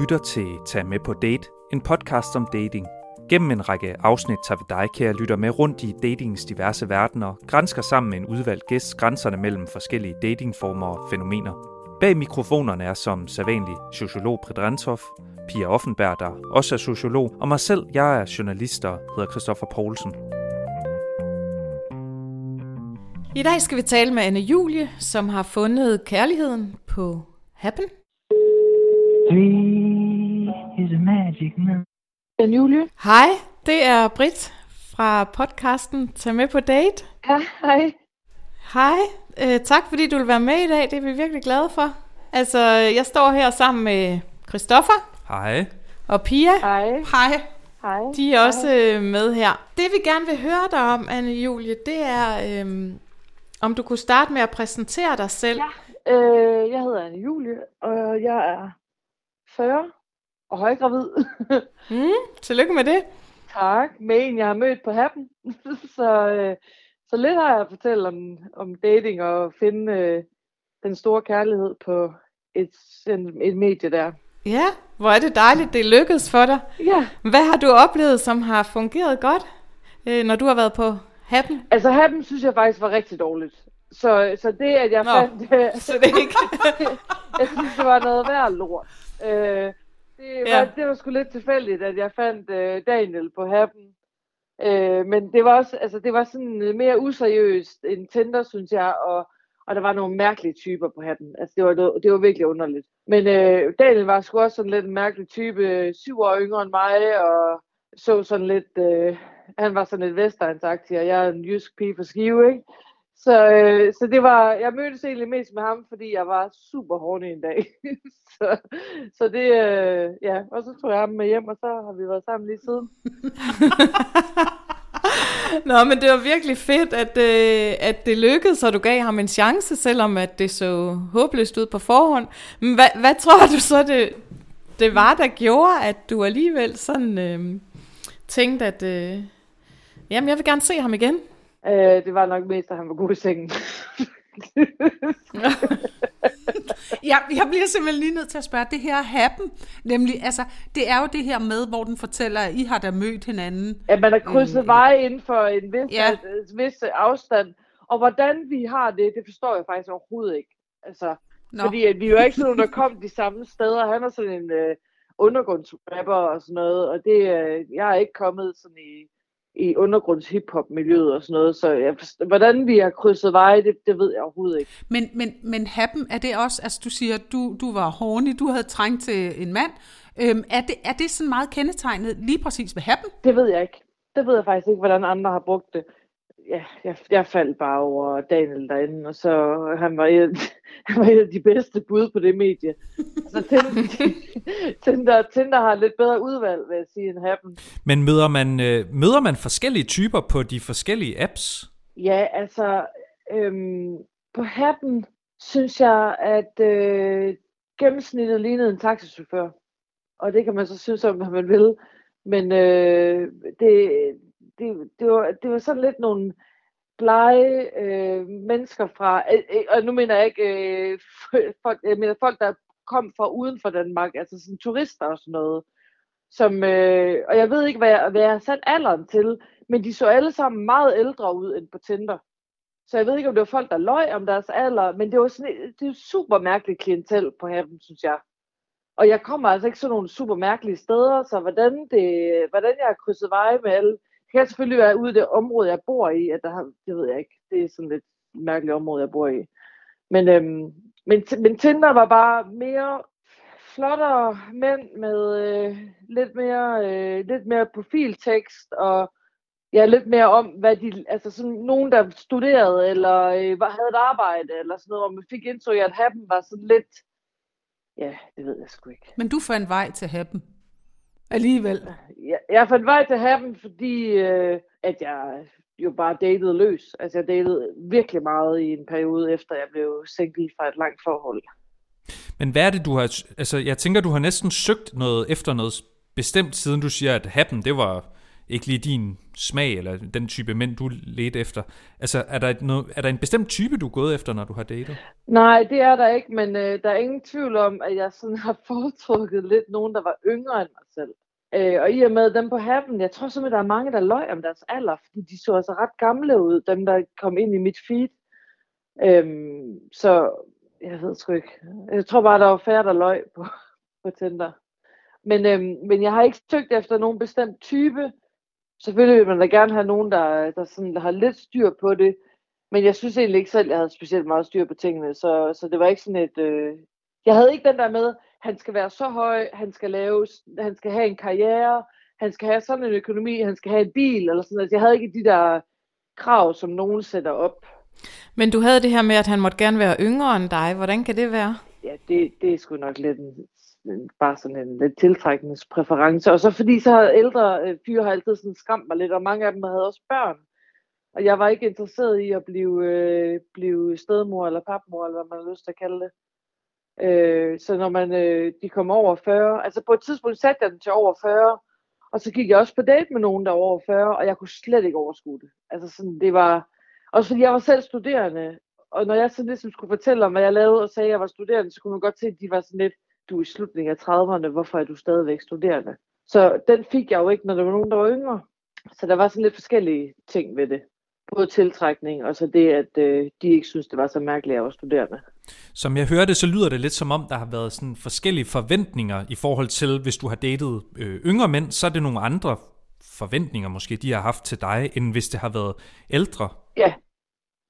lytter til Tag med på date, en podcast om dating. Gennem en række afsnit tager vi dig, kære lytter, med rundt i datingens diverse verdener, grænsker sammen med en udvalgt gæst grænserne mellem forskellige datingformer og fænomener. Bag mikrofonerne er som sædvanlig sociolog Predrentov, Pia Offenberg, der også er sociolog, og mig selv, jeg er journalist og hedder Christoffer Poulsen. I dag skal vi tale med Anne Julie, som har fundet kærligheden på Happen. Three is a magic number. Anne Julie? Hej, det er Britt fra podcasten Tag med på date. Ja, hej. Hej, øh, tak fordi du vil være med i dag, det er vi virkelig glade for. Altså, jeg står her sammen med Christoffer Hej. og Pia. Hej. Hej. Hej. De er også øh, med her. Det vi gerne vil høre dig om, Anne Julie, det er, øhm, om du kunne starte med at præsentere dig selv. Ja. Øh, jeg hedder Anne Julie, og jeg er 40 og højgravid. Mm, tillykke med det. tak. Med en, jeg har mødt på Happen. så, øh, så lidt har jeg at fortælle om, om dating og finde øh, den store kærlighed på et, en, et medie der. Ja, hvor er det dejligt, det lykkedes for dig. Ja, Hvad har du oplevet, som har fungeret godt, øh, når du har været på Happen? altså Happen synes jeg faktisk var rigtig dårligt. Så, så det, at jeg Nå, fandt... Så det ikke... jeg synes, det var noget værd lort. Øh, det, var, Ja. det var sgu lidt tilfældigt, at jeg fandt øh, Daniel på Happen. Øh, men det var også, altså det var sådan mere useriøst end Tinder, synes jeg, og, og der var nogle mærkelige typer på Happen. Altså det var, noget- det var virkelig underligt. Men øh, Daniel var sgu også sådan lidt en mærkelig type, syv år yngre end mig, og så sådan lidt, øh, han var sådan lidt vestegnsagtig, og jeg er en jysk pige for skive, ikke? Så, øh, så det var, jeg mødtes egentlig mest med ham, fordi jeg var super horny en dag. så, så det, øh, ja, og så tog jeg ham med hjem, og så har vi været sammen lige siden. Nå, men det var virkelig fedt, at, øh, at det lykkedes, og du gav ham en chance, selvom at det så håbløst ud på forhånd. Men hvad, hvad tror du så, det, det var, der gjorde, at du alligevel sådan øh, tænkte, at øh, jamen, jeg vil gerne se ham igen? Øh, det var nok mest, at han var god i sengen. Ja, jeg bliver simpelthen lige nødt til at spørge, det her happen, nemlig, altså, det er jo det her med, hvor den fortæller, at I har da mødt hinanden. at man har krydset Øh, veje inden for en vis, ja. ja. en vis afstand. Og hvordan vi har det, det forstår jeg faktisk overhovedet ikke. Altså, Nå, Fordi at vi jo ikke sådan nogle, der kom de samme steder. Han er sådan en øh, undergrundsrapper og sådan noget, og det, øh, jeg er ikke kommet sådan i, i undergrunds hiphop miljøet og sådan noget, så jeg forstår, hvordan vi har krydset veje, det, det ved jeg overhovedet ikke. men, men, men happen, er det også, altså du siger, du, du var horny, du havde trængt til en mand. Øhm, er, det, er det sådan meget kendetegnet lige præcis ved happen? Det ved jeg ikke. Det ved jeg faktisk ikke, hvordan andre har brugt det. Ja, jeg, jeg faldt bare over Daniel derinde, og så han var, et, han var et af de bedste bud på det medie. Så Tinder, Tinder, Tinder har lidt bedre udvalg, vil jeg sige, end Happen. Men møder man, øh, møder man forskellige typer på de forskellige apps? Ja, altså, øhm, på Happen synes jeg, at øh, gennemsnittet lignede en taxichauffør. Og det kan man så synes om, hvad man vil. Men øh, det, det, det, var, det var sådan lidt nogle blege øh, mennesker fra, øh, øh og nu mener jeg ikke øh, folk, jeg mener folk, der kom fra uden for Danmark, altså sådan turister og sådan noget. Som, øh, og jeg ved ikke, hvad jeg, hvad jeg har sat alderen til, men de så alle sammen meget ældre ud end på Tinder. Så jeg ved ikke, om det var folk, der løj om deres alder, men det var sådan, øh, det er super mærkeligt klientel på Haven, synes jeg. Og jeg kommer altså ikke sådan nogle super mærkelige steder, så hvordan, det, hvordan jeg har krydset veje med alle, kan selvfølgelig være ude i det område, jeg bor i, at der har, det ved jeg ikke, det er sådan lidt mærkeligt område, jeg bor i. Men, øhm, men, men Tinder var bare mere flottere mænd med øh, lidt mere øh, lidt mere profiltekst og ja, lidt mere om, hvad de, altså sådan nogen, der studerede, eller øh, havde et arbejde, eller sådan noget, og man fik indtryk af, at Happen var sådan lidt, ja, det ved jeg sgu ikke. Men du fandt vej til happen. Alligevel. Jeg, jeg fandt vej til Happen, fordi øh, at jeg jo bare datede løs. Altså jeg datede virkelig meget i en periode, efter jeg blev single fra et langt forhold. Men hvad er det, du har... Altså, jeg tænker, du har næsten søgt noget efter noget bestemt, siden du siger, at Happen, det var, ikke lige din smag, eller den type mænd, du ledte efter. Altså, er der, et, noget, er der en bestemt type, du er gået efter, når du har datet? Nej, det er der ikke, men øh, der er ingen tvivl om, at jeg sådan har foretrukket lidt nogen, der var yngre end mig selv. Øh, og i og med dem på happen, jeg tror simpelthen, der er mange, der løg om deres alder, fordi de så altså ret gamle ud, dem der kom ind i mit feed. Øhm, så jeg ved sgu ikke. Jeg tror bare, der var færre, der løg på, på Tinder. Men, øhm, men jeg har ikke søgt efter nogen bestemt type. Selvfølgelig vil man da gerne have nogen, der, der, sådan, der har lidt styr på det. Men jeg synes egentlig ikke selv, at jeg havde specielt meget styr på tingene. Så, så det var ikke sådan et... Øh... Jeg havde ikke den der med, han skal være så høj, han skal, lave, han skal have en karriere, han skal have sådan en økonomi, han skal have en bil, eller sådan noget. Jeg havde ikke de der krav, som nogen sætter op. Men du havde det her med, at han måtte gerne være yngre end dig. Hvordan kan det være? Ja, det, det er sgu nok lidt en, bare sådan en lidt tiltrækningspræference. Og så fordi så havde ældre øh, fyre har altid sådan skræmt mig lidt, og mange af dem havde også børn. Og jeg var ikke interesseret i at blive, øh, blive stedmor eller papmor, eller hvad man har lyst til at kalde det. Øh, så når man, øh, de kom over 40, altså på et tidspunkt satte jeg den til over 40, og så gik jeg også på date med nogen, der var over 40, og jeg kunne slet ikke overskue det. Altså sådan, det var, også fordi jeg var selv studerende, og når jeg så ligesom skulle fortælle om, hvad jeg lavede, og sagde, at jeg var studerende, så kunne man godt se, at de var sådan lidt, du er i slutningen af 30'erne, hvorfor er du stadigvæk studerende? Så den fik jeg jo ikke, når der var nogen, der var yngre. Så der var sådan lidt forskellige ting ved det. Både tiltrækning, og så det, at øh, de ikke synes, det var så mærkeligt, at jeg var studerende. Som jeg hørte, så lyder det lidt som om, der har været sådan forskellige forventninger i forhold til, hvis du har datet øh, yngre mænd, så er det nogle andre forventninger måske, de har haft til dig, end hvis det har været ældre. Ja,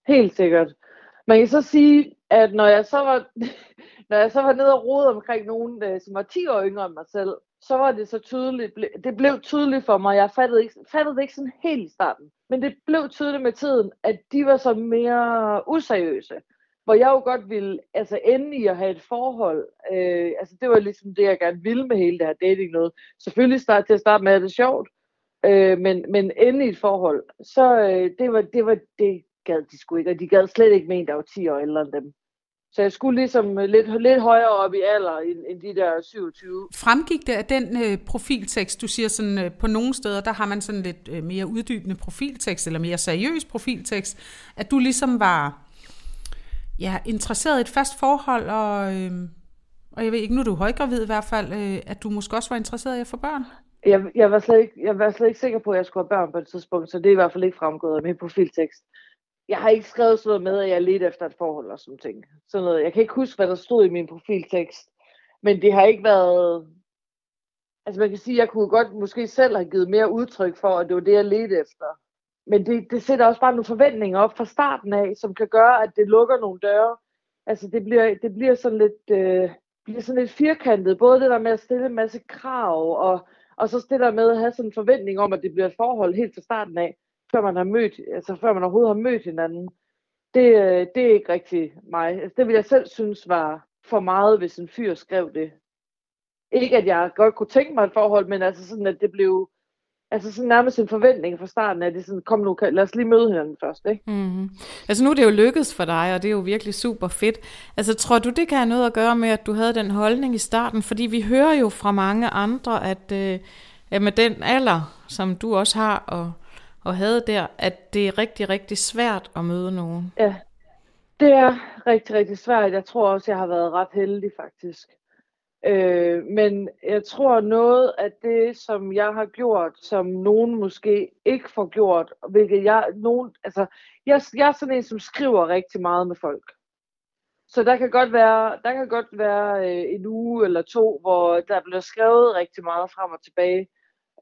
helt sikkert. Man kan så sige, at når jeg så var, når jeg så var nede og rode omkring nogen, øh, som var 10 år yngre end mig selv, så var det så tydeligt, det blev tydeligt for mig, jeg fattede, ikke, fattede det ikke sådan helt i starten, men det blev tydeligt med tiden, at de var så mere useriøse hvor jeg jo godt ville altså ende i at have et forhold. Øh, altså det var ligesom det, jeg gerne ville med hele det her dating noget. Selvfølgelig start, til at starte med, at det er sjovt, øh, men, men ende i et forhold, så øh, det, var, det var det gad de sgu ikke, og de gad slet ikke med en, der var 10 år ældre end dem. Så jeg skulle ligesom lidt, lidt højere op i alder end, end de der 27. Fremgik det af den øh, profiltekst, du siger sådan, øh, på nogle steder, der har man sådan lidt øh, mere uddybende profiltekst, eller mere seriøs profiltekst, at du ligesom var ja, interesseret i et fast forhold, og, øh, og jeg ved ikke, nu er du højgravid i hvert fald, øh, at du måske også var interesseret i at få børn? Jeg, jeg, var slet ikke, jeg var slet ikke sikker på, at jeg skulle have børn på et tidspunkt, så det er i hvert fald ikke fremgået af min profiltekst. Jeg har ikke skrevet sådan noget med, at jeg lidt efter et forhold og sådan ting. Sådan noget. Jeg kan ikke huske, hvad der stod i min profiltekst, men det har ikke været... Altså man kan sige, at jeg kunne godt måske selv have givet mere udtryk for, at det var det, jeg ledte efter men det, det sætter også bare nogle forventninger op fra starten af, som kan gøre, at det lukker nogle døre. Altså det bliver, det bliver sådan lidt, øh, bliver sådan lidt firkantet, både det der med at stille en masse krav, og, og så det der med at have sådan en forventning om, at det bliver et forhold helt fra starten af, før man har mødt, altså før man overhovedet har mødt hinanden. Det, øh, det er ikke rigtig mig. Altså det ville jeg selv synes var for meget, hvis en fyr skrev det. Ikke at jeg godt kunne tænke mig et forhold, men altså sådan, at det blev, altså sådan nærmest en forventning fra starten, at det sådan, kom nu, lad os lige møde hinanden først, ikke? Mm-hmm. Altså nu er det jo lykkedes for dig, og det er jo virkelig super fedt. Altså tror du, det kan have noget at gøre med, at du havde den holdning i starten? Fordi vi hører jo fra mange andre, at, øh, at med den alder, som du også har og, og havde der, at det er rigtig, rigtig svært at møde nogen. Ja, det er rigtig, rigtig svært. Jeg tror også, jeg har været ret heldig faktisk. Øh, men jeg tror noget af det, som jeg har gjort, som nogen måske ikke får gjort, hvilket jeg, nogen, altså, jeg, jeg er sådan en, som skriver rigtig meget med folk. Så der kan godt være, der kan godt være øh, en uge eller to, hvor der bliver skrevet rigtig meget frem og tilbage.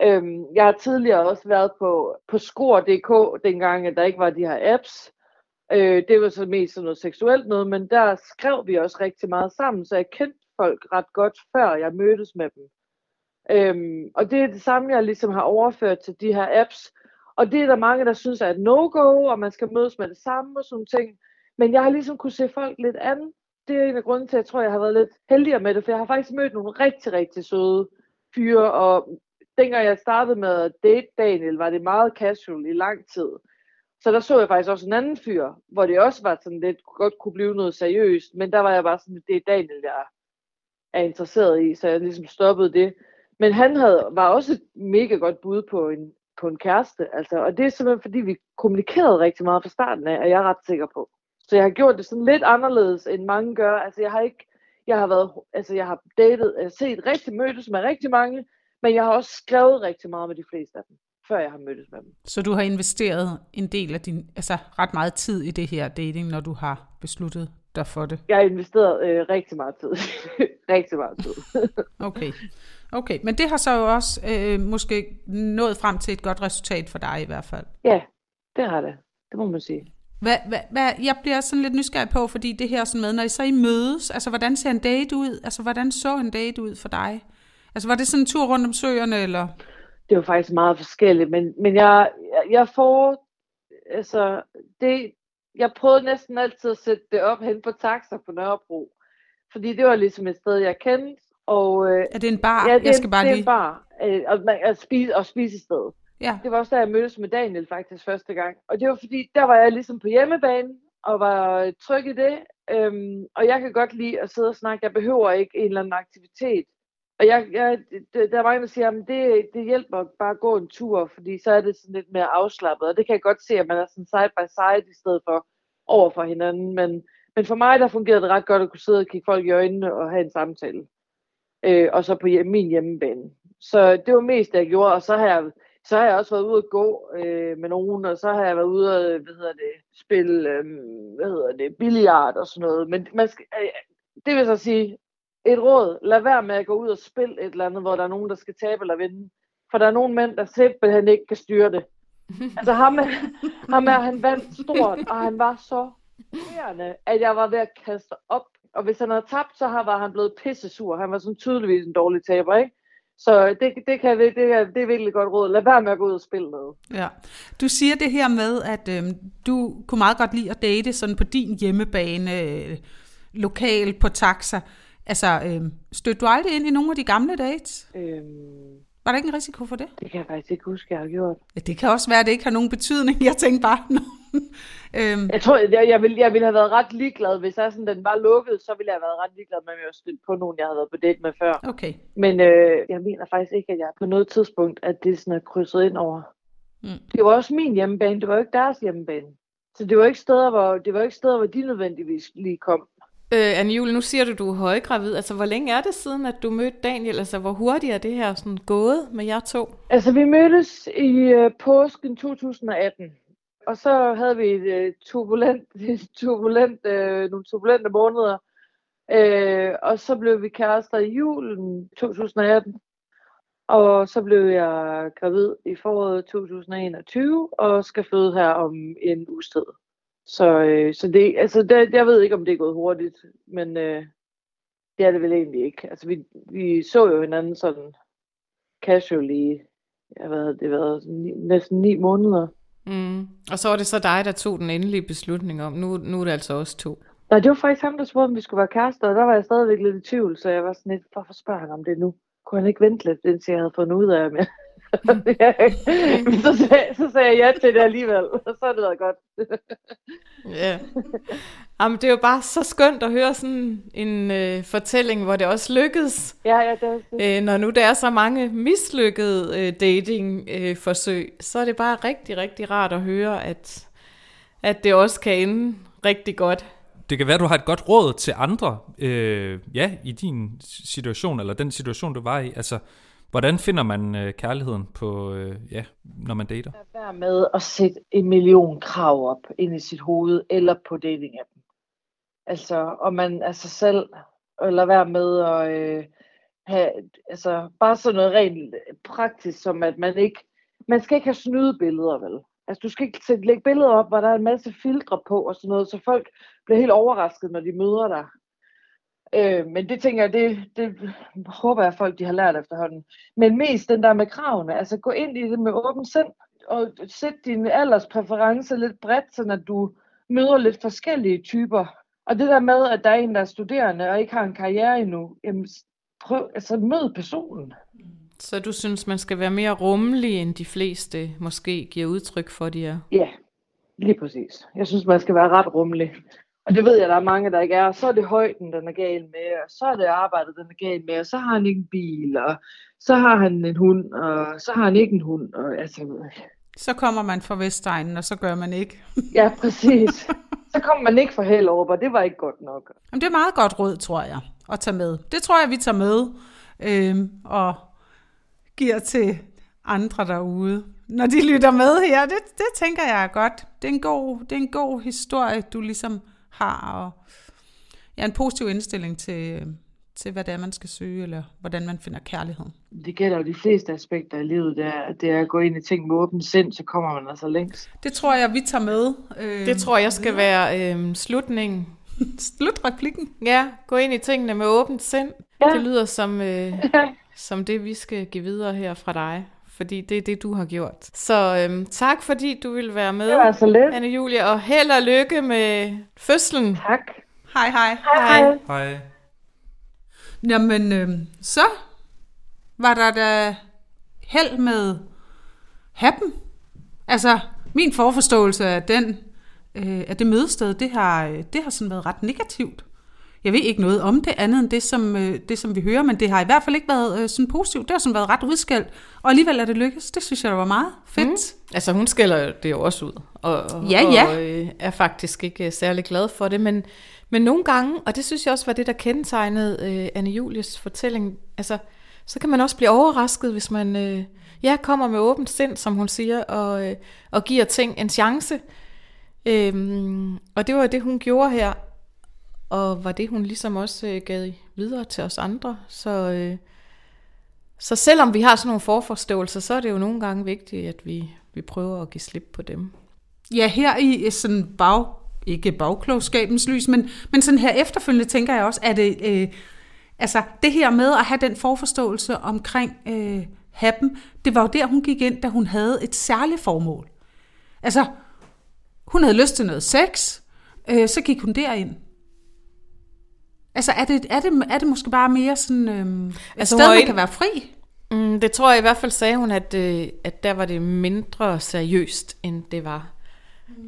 Øhm, jeg har tidligere også været på, på skor.dk, dengang at der ikke var de her apps. Øh, det var så mest sådan noget seksuelt noget, men der skrev vi også rigtig meget sammen, så jeg kendte folk ret godt, før jeg mødtes med dem. Øhm, og det er det samme, jeg ligesom har overført til de her apps. Og det er der mange, der synes er et no-go, og man skal mødes med det samme og sådan ting. Men jeg har ligesom kunne se folk lidt andet. Det er en af grunden til, at jeg tror, jeg har været lidt heldigere med det, for jeg har faktisk mødt nogle rigtig, rigtig søde fyre, og dengang jeg startede med at date Daniel, var det meget casual i lang tid. Så der så jeg faktisk også en anden fyr, hvor det også var sådan lidt, godt kunne blive noget seriøst, men der var jeg bare sådan, det er Daniel, jeg er interesseret i, så jeg ligesom stoppede det. Men han havde, var også et mega godt bud på en på en kæreste. Altså, og det er simpelthen, fordi vi kommunikerede rigtig meget fra starten af, og jeg er ret sikker på. Så jeg har gjort det sådan lidt anderledes, end mange gør. Altså, jeg har ikke, jeg har været, altså, jeg har datet, set rigtig mødtes med rigtig mange, men jeg har også skrevet rigtig meget med de fleste af dem, før jeg har mødtes med dem. Så du har investeret en del af din, altså ret meget tid i det her dating, når du har besluttet dig for det? Jeg har investeret øh, rigtig meget tid. rigtig meget tid. Okay. Okay, men det har så jo også øh, måske nået frem til et godt resultat for dig i hvert fald. ja, det har det. Det må man sige. Hvad, hvad, hvad, jeg bliver sådan lidt nysgerrig på, fordi det her sådan med, når I så I mødes, altså hvordan ser en date ud? Altså hvordan så en date ud for dig? Altså var det sådan en tur rundt om søerne, eller? det var faktisk meget forskelligt, men, men jeg, jeg, får, altså, det, jeg prøvede næsten altid at sætte det op hen på taxa på Nørrebro, fordi det var ligesom et sted, jeg kendte, og øh, Er det en bar? ja, det, jeg skal bare det er lige... en bar, øh, og, man, at spise, og spise sted. Ja, Det var også da jeg mødtes med Daniel faktisk første gang, og det var fordi, der var jeg ligesom på hjemmebane, og var tryg i det, øhm, og jeg kan godt lide at sidde og snakke, jeg behøver ikke en eller anden aktivitet, og jeg, jeg, der er mange, der siger, at det, det hjælper bare at gå en tur, fordi så er det sådan lidt mere afslappet. Og det kan jeg godt se, at man er sådan side by side i stedet for over for hinanden. Men, men for mig, der fungerede det ret godt at kunne sidde og kigge folk i øjnene og have en samtale. Øh, og så på hjem, min hjemmebane. Så det var mest det, jeg gjorde. Og så har jeg, så har jeg også været ude at gå øh, med nogen, og så har jeg været ude at hvad hedder det, spille øh, hvad hedder det, billiard og sådan noget. Men man skal, øh, det vil så sige, et råd, lad være med at gå ud og spille et eller andet, hvor der er nogen, der skal tabe eller vinde. For der er nogle mænd, der simpelthen ikke kan styre det. altså ham, ham er, han vandt stort, og han var så irriterende, at jeg var ved at kaste op. Og hvis han havde tabt, så har- var han blevet pissesur. Han var sådan tydeligvis en dårlig taber, ikke? Så det, det, kan, det, er, det er virkelig godt råd. Lad være med at gå ud og spille noget. ja. Du siger det her med, at øh, du kunne meget godt lide at date sådan på din hjemmebane, øh, lokal på taxa. Altså, øh, stødte du aldrig ind i nogle af de gamle dates? Øhm, Var der ikke en risiko for det? det kan jeg faktisk ikke huske, jeg har gjort. Ja, det kan også være, at det ikke har nogen betydning. Jeg tænkte bare, nå. øhm, Jeg tror, jeg, jeg, ville, jeg ville have været ret ligeglad, hvis jeg sådan, den var lukket, så ville jeg have været ret ligeglad med, at jeg stødt på nogen, jeg havde været på date med før. okay. Men øh, jeg mener faktisk ikke, at jeg på noget tidspunkt, at det sådan er krydset ind over. Mm. Det var også min hjemmebane, det var jo ikke deres hjemmebane. Så det var ikke steder, hvor, det var ikke steder, hvor de nødvendigvis lige kom. Øh, Anne Jule, nu siger du, du er højgravid. Altså, hvor længe er det siden, at du mødte Daniel? Altså, hvor hurtigt er det her sådan gået med jer to? Altså, vi mødtes i øh, påsken 2018. Og så havde vi et øh, turbulent, turbulent, øh, nogle turbulente måneder. Øh, og så blev vi kærester i julen 2018. Og så blev jeg gravid i foråret 2021 og skal føde her om en uges tid. Så, øh, så det, altså det, jeg ved ikke, om det er gået hurtigt, men øh, det er det vel egentlig ikke. Altså vi, vi så jo hinanden sådan casually, jeg ved, det været ni, næsten ni måneder. Mm. Og så var det så dig, der tog den endelige beslutning om, nu, nu er det altså også to. Nej, det var faktisk ham, der spurgte, om vi skulle være kærester, og der var jeg stadigvæk lidt i tvivl, så jeg var sådan lidt, hvorfor spørger han om det nu? Kunne han ikke vente lidt, indtil jeg havde fundet ud af, om jeg... Så, sagde, så sagde jeg ja til det alligevel, og så har det været godt. Ja. Jamen, det er jo bare så skønt at høre sådan en øh, fortælling, hvor det også lykkedes. ja, ja, det, det, Øh, når nu der er så mange mislykkede øh, dating-forsøg, så er det bare rigtig, rigtig rart at høre, at, at det også kan ende rigtig godt. Det kan være, du har et godt råd til andre, øh, ja, i din situation, eller den situation, du var i. Altså, hvordan finder man øh, kærligheden på, øh, ja, når man dater? Vær med at sætte en million krav op ind i sit hoved, eller på dating-appen. Altså, om man er sig selv, eller lad være med at øh, have, altså, bare sådan noget rent praktisk, som at man ikke, man skal ikke have snydebilleder, vel? Altså, du skal ikke sætte, lægge billeder op, hvor der er en masse filtre på og sådan noget, så folk bliver helt overrasket, når de møder dig. Øh, men det tænker jeg, det, det håber jeg, at folk de har lært efterhånden. Men mest den der med kravene, altså gå ind i det med åben sind, og sæt din alderspræference lidt bredt, så at du møder lidt forskellige typer. Og det der med, at der er en, der er studerende og ikke har en karriere endnu, jamen, prøv, altså mød personen. Så du synes, man skal være mere rummelig, end de fleste måske giver udtryk for, de er? Ja, lige præcis. Jeg synes, man skal være ret rummelig. Og det ved jeg, der er mange, der ikke er. Og så er det højden, den er gal med, og så er det arbejdet, den er gal med, og så har han ikke en bil, og så har han en hund, og så har han ikke en hund. Og, altså, Så kommer man fra Vestegnen, og så gør man ikke. ja, præcis. Så kommer man ikke for Hellerup, og det var ikke godt nok. Jamen, det er meget godt råd, tror jeg, at tage med. Det tror jeg, vi tager med øhm, og giver til andre derude. Når de lytter med her, det, det tænker jeg er godt. Det er, en god, det er en god historie, du ligesom har, og ja, en positiv indstilling til, til, hvad det er, man skal søge, eller hvordan man finder kærligheden. Det gælder jo de fleste aspekter af livet. Det er, det er at gå ind i ting med åbent sind, så kommer man altså længst. Det tror jeg, vi tager med. Øh, Det tror jeg skal være øh, slutningen. Slutreplikken. Ja, gå ind i tingene med åbent sind. Ja. Det lyder som, øh, som det, vi skal give videre her fra dig. Fordi det er det, du har gjort. Så øhm, tak, fordi du ville være med, Det var så lidt. Anne Julie. Og held og lykke med fødslen. Tak. Hej, hej. Hej. Hej. Jamen, øh, så var der da held med happen. Altså, min forforståelse af den, øh, af det mødested, det har, øh, det har sådan været ret negativt. Jeg ved ikke noget om det andet end det, som, øh, det, som vi hører, men det har i hvert fald ikke været øh, sådan positivt. Det har sådan været ret udskældt, og alligevel er det lykkedes. Det synes jeg, der var meget fedt. Mm. Altså, hun skælder det jo også ud. Og, og- Ja, ja. Og øh, er faktisk ikke øh, særlig glad for det. Men, men nogle gange, og det synes jeg også var det, der kendetegnede øh, Anne Julies fortælling, altså, så kan man også blive overrasket, hvis man øh, ja, kommer med åbent sind, som hun siger, og, øh, og giver ting en chance. Øhm, og det var det, hun gjorde her, og var det, hun ligesom også øh, gav videre til os andre. Så, øh, så selvom vi har sådan nogle forforståelser, så er det jo nogle gange vigtigt, at vi, vi prøver at give slip på dem. Ja, her i øh, sådan bag, ikke bagklogskabens lys, men, men sådan her efterfølgende tænker jeg også, at det, øh, altså det her med at have den forforståelse omkring øh, happen, det var jo der, hun gik ind, da hun havde et særligt formål. Altså, hun havde lyst til noget sex, øh, så gik hun derind. Altså, er det, er det, er det måske bare mere sådan øh, et Altså, sted, man ikke- kan være fri? Mm, det tror jeg i hvert fald, sagde hun, at, øh, at der var det mindre seriøst, end det var.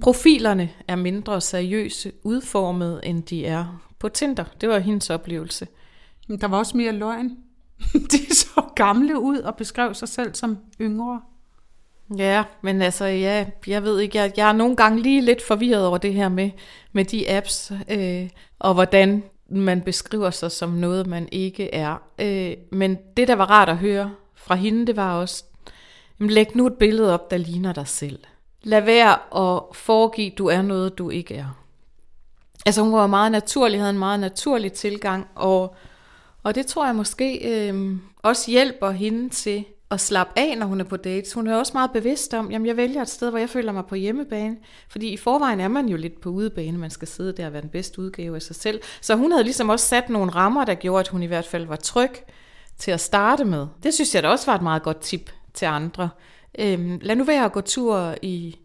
Profilerne er mindre seriøse udformet, end de er på Tinder. Det var hendes oplevelse. Men der var også mere løgn. De så gamle ud og beskrev sig selv som yngre. Ja, men altså, ja, jeg ved ikke, jeg, jeg er nogle gange lige lidt forvirret over det her med, med de apps, øh, og hvordan man beskriver sig som noget, man ikke er. Øh, men det, der var rart at høre fra hende, det var også, jamen, læg nu et billede op, der ligner dig selv. Lad være at foregive, du er noget, du ikke er. Altså hun var meget naturlig, havde en meget naturlig tilgang, og, og det tror jeg måske øh, også hjælper hende til at slappe af, når hun er på dates. Hun er også meget bevidst om, jamen jeg vælger et sted, hvor jeg føler mig på hjemmebane. Fordi i forvejen er man jo lidt på udebane, man skal sidde der og være den bedste udgave af sig selv. Så hun havde ligesom også sat nogle rammer, der gjorde, at hun i hvert fald var tryg til at starte med. Det synes jeg da også var et meget godt tip til andre. Øhm, lad nu være at gå tur i,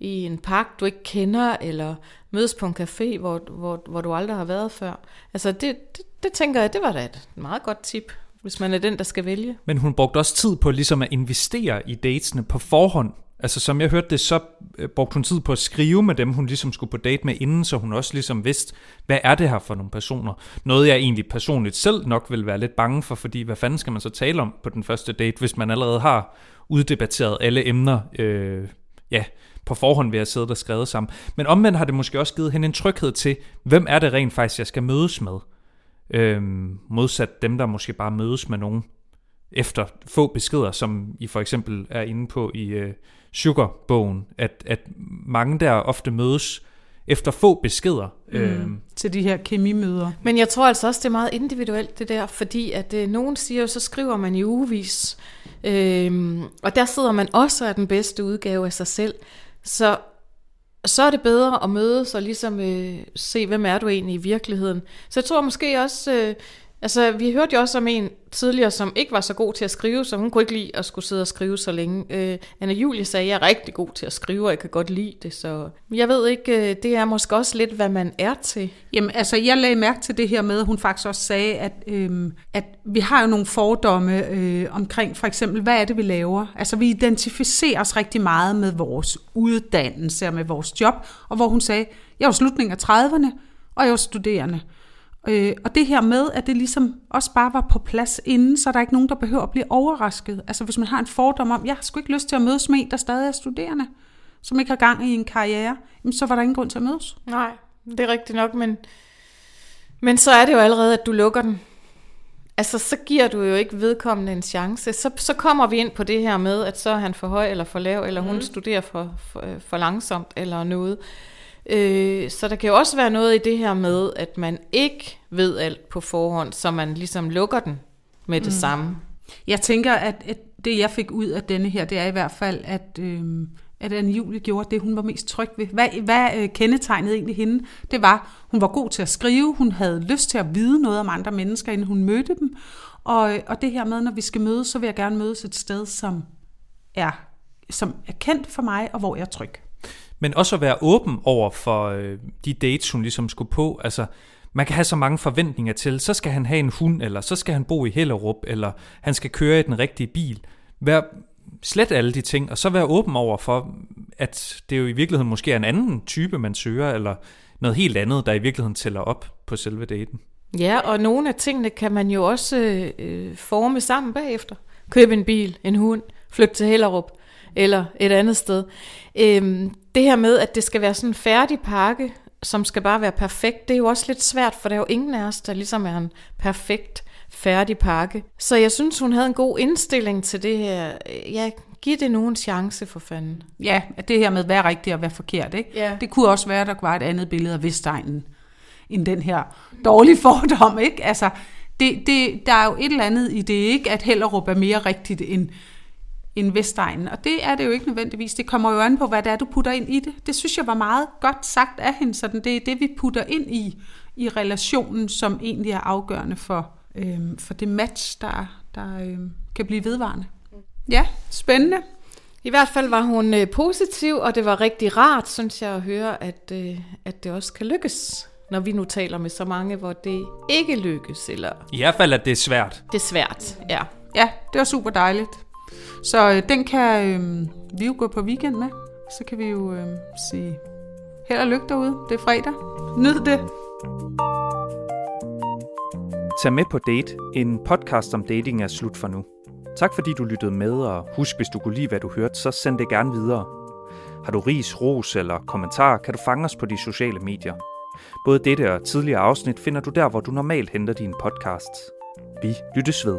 i en park, du ikke kender, eller mødes på en café, hvor, hvor, hvor du aldrig har været før. Altså det, det, det tænker jeg, det var da et meget godt tip, hvis man er den, der skal vælge. Men hun brugte også tid på ligesom at investere i datesene på forhånd. Altså som jeg hørte det, så øh, brugte hun tid på at skrive med dem, hun ligesom skulle på date med inden, så hun også ligesom vidste, hvad er det her for nogle personer? Noget jeg egentlig personligt selv nok vil være lidt bange for, fordi hvad fanden skal man så tale om på den første date, hvis man allerede har uddebatteret alle emner, øh, ja, på forhånd ved at sidde der skrevet sammen. Men omvendt har det måske også givet hende en tryghed til, hvem er det rent faktisk, jeg skal mødes med? Øhm, modsat dem, der måske bare mødes med nogen efter få beskeder, som I for eksempel er inde på i øh, Sugar-bogen, at, at mange der ofte mødes efter få beskeder. Mm. Øhm, til de her kemimøder. Men jeg tror altså også, det er meget individuelt det der, fordi at øh, nogen siger jo, så skriver man i ugevis, øhm, og der sidder man også af den bedste udgave af sig selv. Så, så er det bedre at mødes og ligesom øh, se, hvem er du egentlig i virkeligheden. Så jeg tror måske også, øh, altså vi hørte jo også om en tidligere, som ikke var så god til at skrive, så hun kunne ikke lide at skulle sidde og skrive så længe. Øh, Anna Julie sagde, at jeg er rigtig god til at skrive, og jeg kan godt lide det, så jeg ved ikke, øh, det er måske også lidt, hvad man er til. Jamen, altså, jeg lagde mærke til det her med, at hun faktisk også sagde, at, øhm, at vi har jo nogle fordomme øh, omkring, for eksempel, hvad er det, vi laver? Altså, vi identificerer os rigtig meget med vores uddannelse og med vores job, og hvor hun sagde, jeg var slutningen af 30'erne, og jeg var studerende. Øh, og det her med, at det ligesom også bare var på plads inden, så er der ikke nogen, der behøver at blive overrasket. Altså hvis man har en fordom om, jeg har sgu ikke lyst til at mødes med en, der stadig er studerende, som ikke har gang i en karriere, jamen, så var der ingen grund til at mødes. Nej, det er rigtigt nok, men, men så er det jo allerede, at du lukker den. Altså, så giver du jo ikke vedkommende en chance. Så, så kommer vi ind på det her med, at så er han for høj eller for lav, eller hun mm. studerer for, for, for langsomt eller noget. Øh, så der kan jo også være noget i det her med, at man ikke ved alt på forhånd, så man ligesom lukker den med det mm. samme. Jeg tænker, at, at det jeg fik ud af denne her, det er i hvert fald, at, øh, at Anne Julie gjorde det, hun var mest tryg ved. Hvad, hvad øh, kendetegnede egentlig hende? Det var, hun var god til at skrive, hun havde lyst til at vide noget om andre mennesker, inden hun mødte dem. Og, og det her med, når vi skal mødes, så vil jeg gerne mødes et sted, som er, som er kendt for mig, og hvor jeg er tryg. Men også at være åben over for øh, de dates, hun ligesom skulle på. Altså, man kan have så mange forventninger til, så skal han have en hund, eller så skal han bo i Hellerup, eller han skal køre i den rigtige bil. Vær slet alle de ting, og så være åben over for, at det jo i virkeligheden måske er en anden type, man søger, eller noget helt andet, der i virkeligheden tæller op på selve daten. Ja, og nogle af tingene kan man jo også øh, forme sammen bagefter. Købe en bil, en hund, flytte til Hellerup eller et andet sted. Øhm, det her med, at det skal være sådan en færdig pakke, som skal bare være perfekt, det er jo også lidt svært, for der er jo ingen af os, der ligesom er en perfekt færdig pakke. Så jeg synes, hun havde en god indstilling til det her. Ja, giv det nu en chance for fanden. Ja, at det her med, hvad er rigtigt og hvad er forkert, ikke? Ja. Det kunne også være, at der var et andet billede af Vestegnen, end den her dårlige fordom, ikke? Altså, det, det, der er jo et eller andet i det, ikke? At Hellerup er mere rigtigt end, end Vestegnen. Og det er det jo ikke nødvendigvis. Det kommer jo an på, hvad det er, du putter ind i det. Det synes jeg var meget godt sagt af hende, så det er det, vi putter ind i, i relationen, som egentlig er afgørende for, øhm, for det match, der, der øhm, kan blive vedvarende. Ja, spændende. I hvert fald var hun øh, positiv, og det var rigtig rart, synes jeg, at høre, at, øh, at det også kan lykkes, når vi nu taler med så mange, hvor det ikke lykkes, eller I hvert fald, at det er svært. det er svært. Ja. Ja, det var super dejligt. Så øh, den kan øh, vi jo gå på weekend med. Så kan vi jo øh, sige held og lykke derude. Det er fredag. Nyd det. Tag med på Date, en podcast om dating er slut for nu. Tak fordi du lyttede med, og husk, hvis du kunne lide, hvad du hørte, så send det gerne videre. Har du ris, ros eller kommentar, kan du fange os på de sociale medier. Både dette og tidligere afsnit finder du der, hvor du normalt henter dine podcasts. Vi lyttes ved.